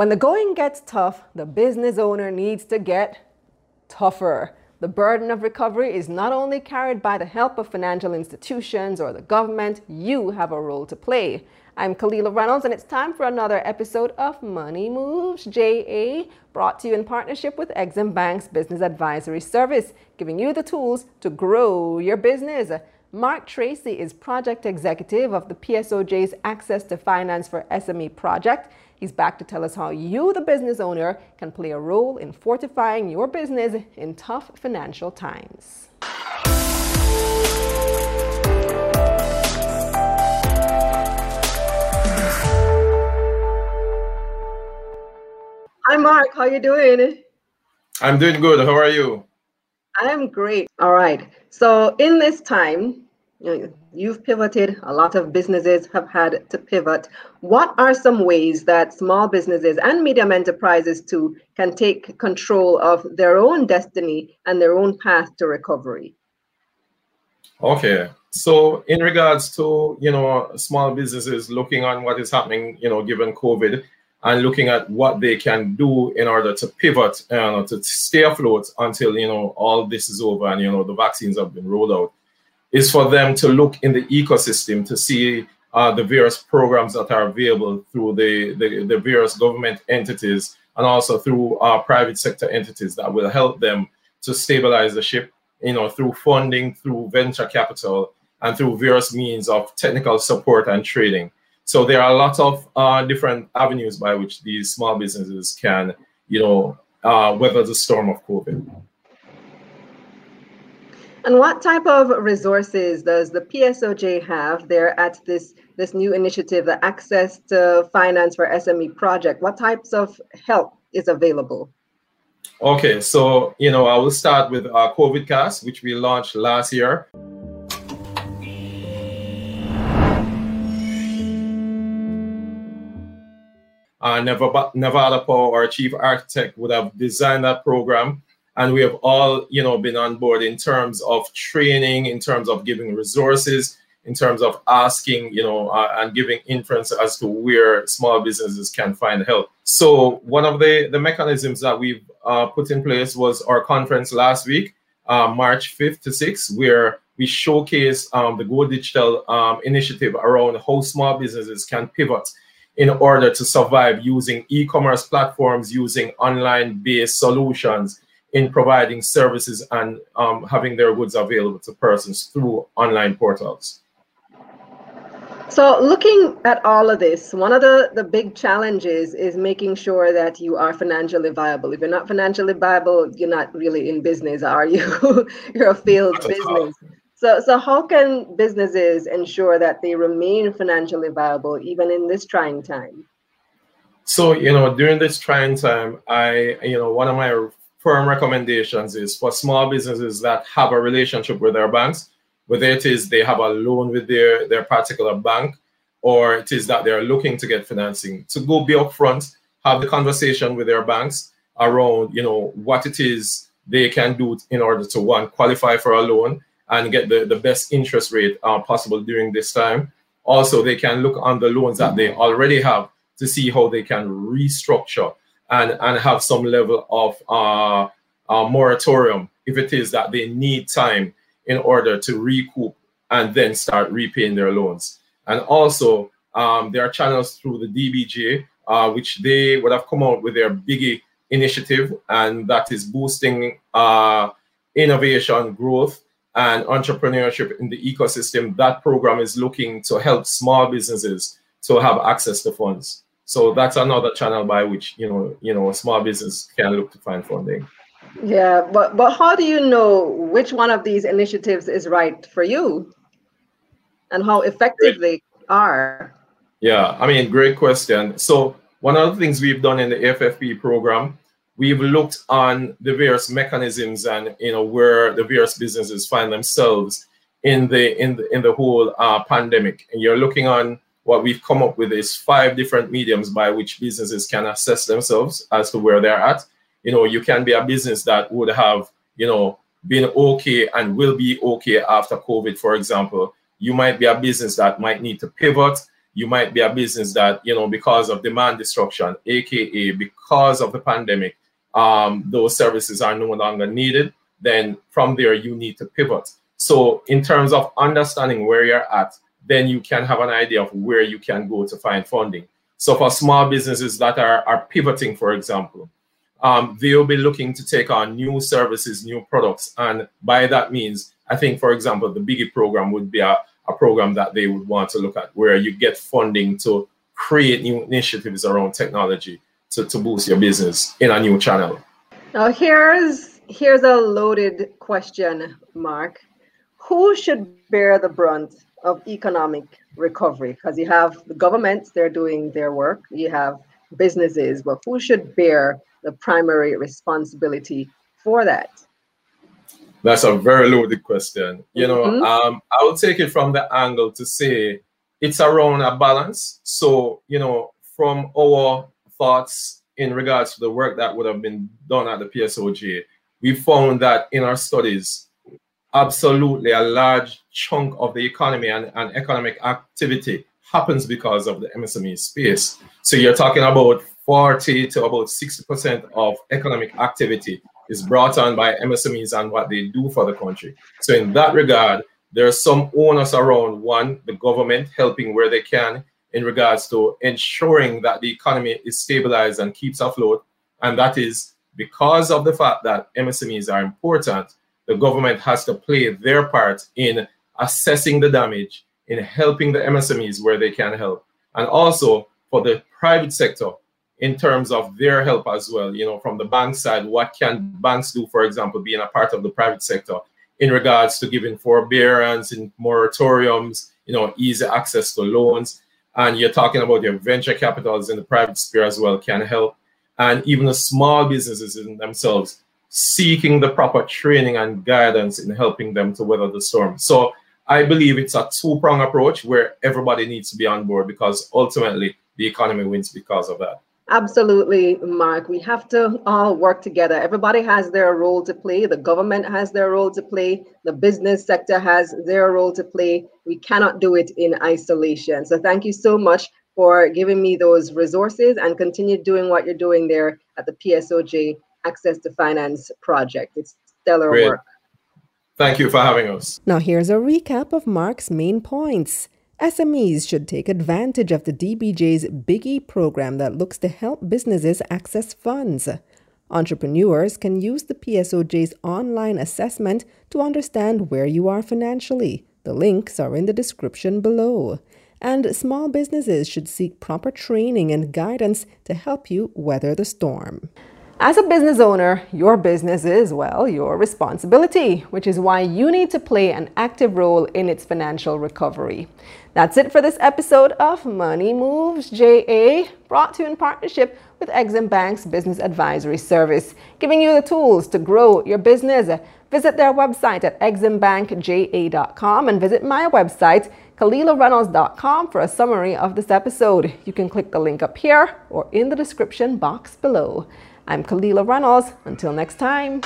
When the going gets tough, the business owner needs to get tougher. The burden of recovery is not only carried by the help of financial institutions or the government, you have a role to play. I'm Kalilah Reynolds, and it's time for another episode of Money Moves JA, brought to you in partnership with Exim Bank's Business Advisory Service, giving you the tools to grow your business. Mark Tracy is project executive of the PSOJ's Access to Finance for SME project. He's back to tell us how you, the business owner, can play a role in fortifying your business in tough financial times. Hi, Mark. How you doing? I'm doing good. How are you? I'm great. All right. So in this time, you know, you've pivoted, a lot of businesses have had to pivot. What are some ways that small businesses and medium enterprises too can take control of their own destiny and their own path to recovery? Okay. So in regards to, you know, small businesses looking on what is happening, you know, given COVID and looking at what they can do in order to pivot and to stay afloat until, you know, all this is over and, you know, the vaccines have been rolled out is for them to look in the ecosystem to see uh, the various programs that are available through the, the, the various government entities and also through uh, private sector entities that will help them to stabilize the ship, you know, through funding, through venture capital, and through various means of technical support and trading. So there are a lot of uh, different avenues by which these small businesses can, you know, uh, weather the storm of COVID. And what type of resources does the PSOJ have there at this this new initiative, the Access to Finance for SME project? What types of help is available? Okay, so you know I will start with our COVID Cast, which we launched last year. Uh, Nevada, Power, our chief architect, would have designed that program and we have all you know been on board in terms of training in terms of giving resources in terms of asking you know uh, and giving inference as to where small businesses can find help. So one of the the mechanisms that we've uh, put in place was our conference last week uh, march 5th to 6th where we showcase um, the go digital um, initiative around how small businesses can pivot in order to survive using e-commerce platforms using online based solutions in providing services and um, having their goods available to persons through online portals. So, looking at all of this, one of the, the big challenges is making sure that you are financially viable. If you're not financially viable, you're not really in business, are you? you're a failed business. So, so how can businesses ensure that they remain financially viable even in this trying time? So, you know, during this trying time, I, you know, one of my firm recommendations is for small businesses that have a relationship with their banks, whether it is they have a loan with their, their particular bank or it is that they're looking to get financing, to go be upfront, have the conversation with their banks around, you know, what it is they can do in order to one, qualify for a loan and get the, the best interest rate uh, possible during this time. Also, they can look on the loans that they already have to see how they can restructure and, and have some level of uh, moratorium if it is that they need time in order to recoup and then start repaying their loans. And also, um, there are channels through the DBJ, uh, which they would have come out with their BIGEE initiative, and that is boosting uh, innovation, growth, and entrepreneurship in the ecosystem. That program is looking to help small businesses to have access to funds. So that's another channel by which you know you know a small business can look to find funding. Yeah, but but how do you know which one of these initiatives is right for you, and how effective great. they are? Yeah, I mean, great question. So one of the things we've done in the FFP program, we've looked on the various mechanisms and you know where the various businesses find themselves in the in the in the whole uh, pandemic, and you're looking on what we've come up with is five different mediums by which businesses can assess themselves as to where they're at. You know, you can be a business that would have, you know, been okay and will be okay after COVID, for example. You might be a business that might need to pivot. you might be a business that, you know, because of demand destruction, aka because of the pandemic, um, those services are no longer needed, then from there you need to pivot. So, in terms of understanding where you're at, then you can have an idea of where you can go to find funding. So, for small businesses that are, are pivoting, for example, um, they'll be looking to take on new services, new products. And by that means, I think, for example, the BIGEE program would be a, a program that they would want to look at where you get funding to create new initiatives around technology to, to boost your business in a new channel. Now here's here's a loaded question, Mark. Who should bear the brunt of economic recovery? Because you have the governments, they're doing their work, you have businesses, but who should bear the primary responsibility for that? That's a very loaded question. You know, mm-hmm. um, I will take it from the angle to say it's around a balance. So, you know, from our thoughts in regards to the work that would have been done at the PSOJ, we found that in our studies, absolutely a large chunk of the economy and, and economic activity happens because of the MSME space. So you're talking about 40 to about 60% of economic activity is brought on by MSMEs and what they do for the country. So in that regard, there are some onus around one, the government helping where they can in regards to ensuring that the economy is stabilized and keeps afloat. And that is because of the fact that MSMEs are important, the government has to play their part in assessing the damage, in helping the MSMEs where they can help. And also for the private sector, in terms of their help as well. You know, from the bank side, what can banks do, for example, being a part of the private sector in regards to giving forbearance and moratoriums, you know, easy access to loans. And you're talking about your venture capitals in the private sphere as well can help. And even the small businesses in themselves seeking the proper training and guidance in helping them to weather the storm. So I believe it's a two-prong approach where everybody needs to be on board because ultimately the economy wins because of that. Absolutely, Mark. We have to all work together. Everybody has their role to play. The government has their role to play. The business sector has their role to play. We cannot do it in isolation. So, thank you so much for giving me those resources and continue doing what you're doing there at the PSOJ Access to Finance project. It's stellar Great. work. Thank you for having us. Now, here's a recap of Mark's main points. SMEs should take advantage of the DBJ's BIGEE program that looks to help businesses access funds. Entrepreneurs can use the PSOJ's online assessment to understand where you are financially. The links are in the description below. And small businesses should seek proper training and guidance to help you weather the storm. As a business owner, your business is, well, your responsibility, which is why you need to play an active role in its financial recovery. That's it for this episode of Money Moves JA, brought to you in partnership with Exim Bank's Business Advisory Service, giving you the tools to grow your business. Visit their website at eximbankja.com and visit my website, KalilahReynolds.com, for a summary of this episode. You can click the link up here or in the description box below. I'm Kalilah Reynolds. Until next time.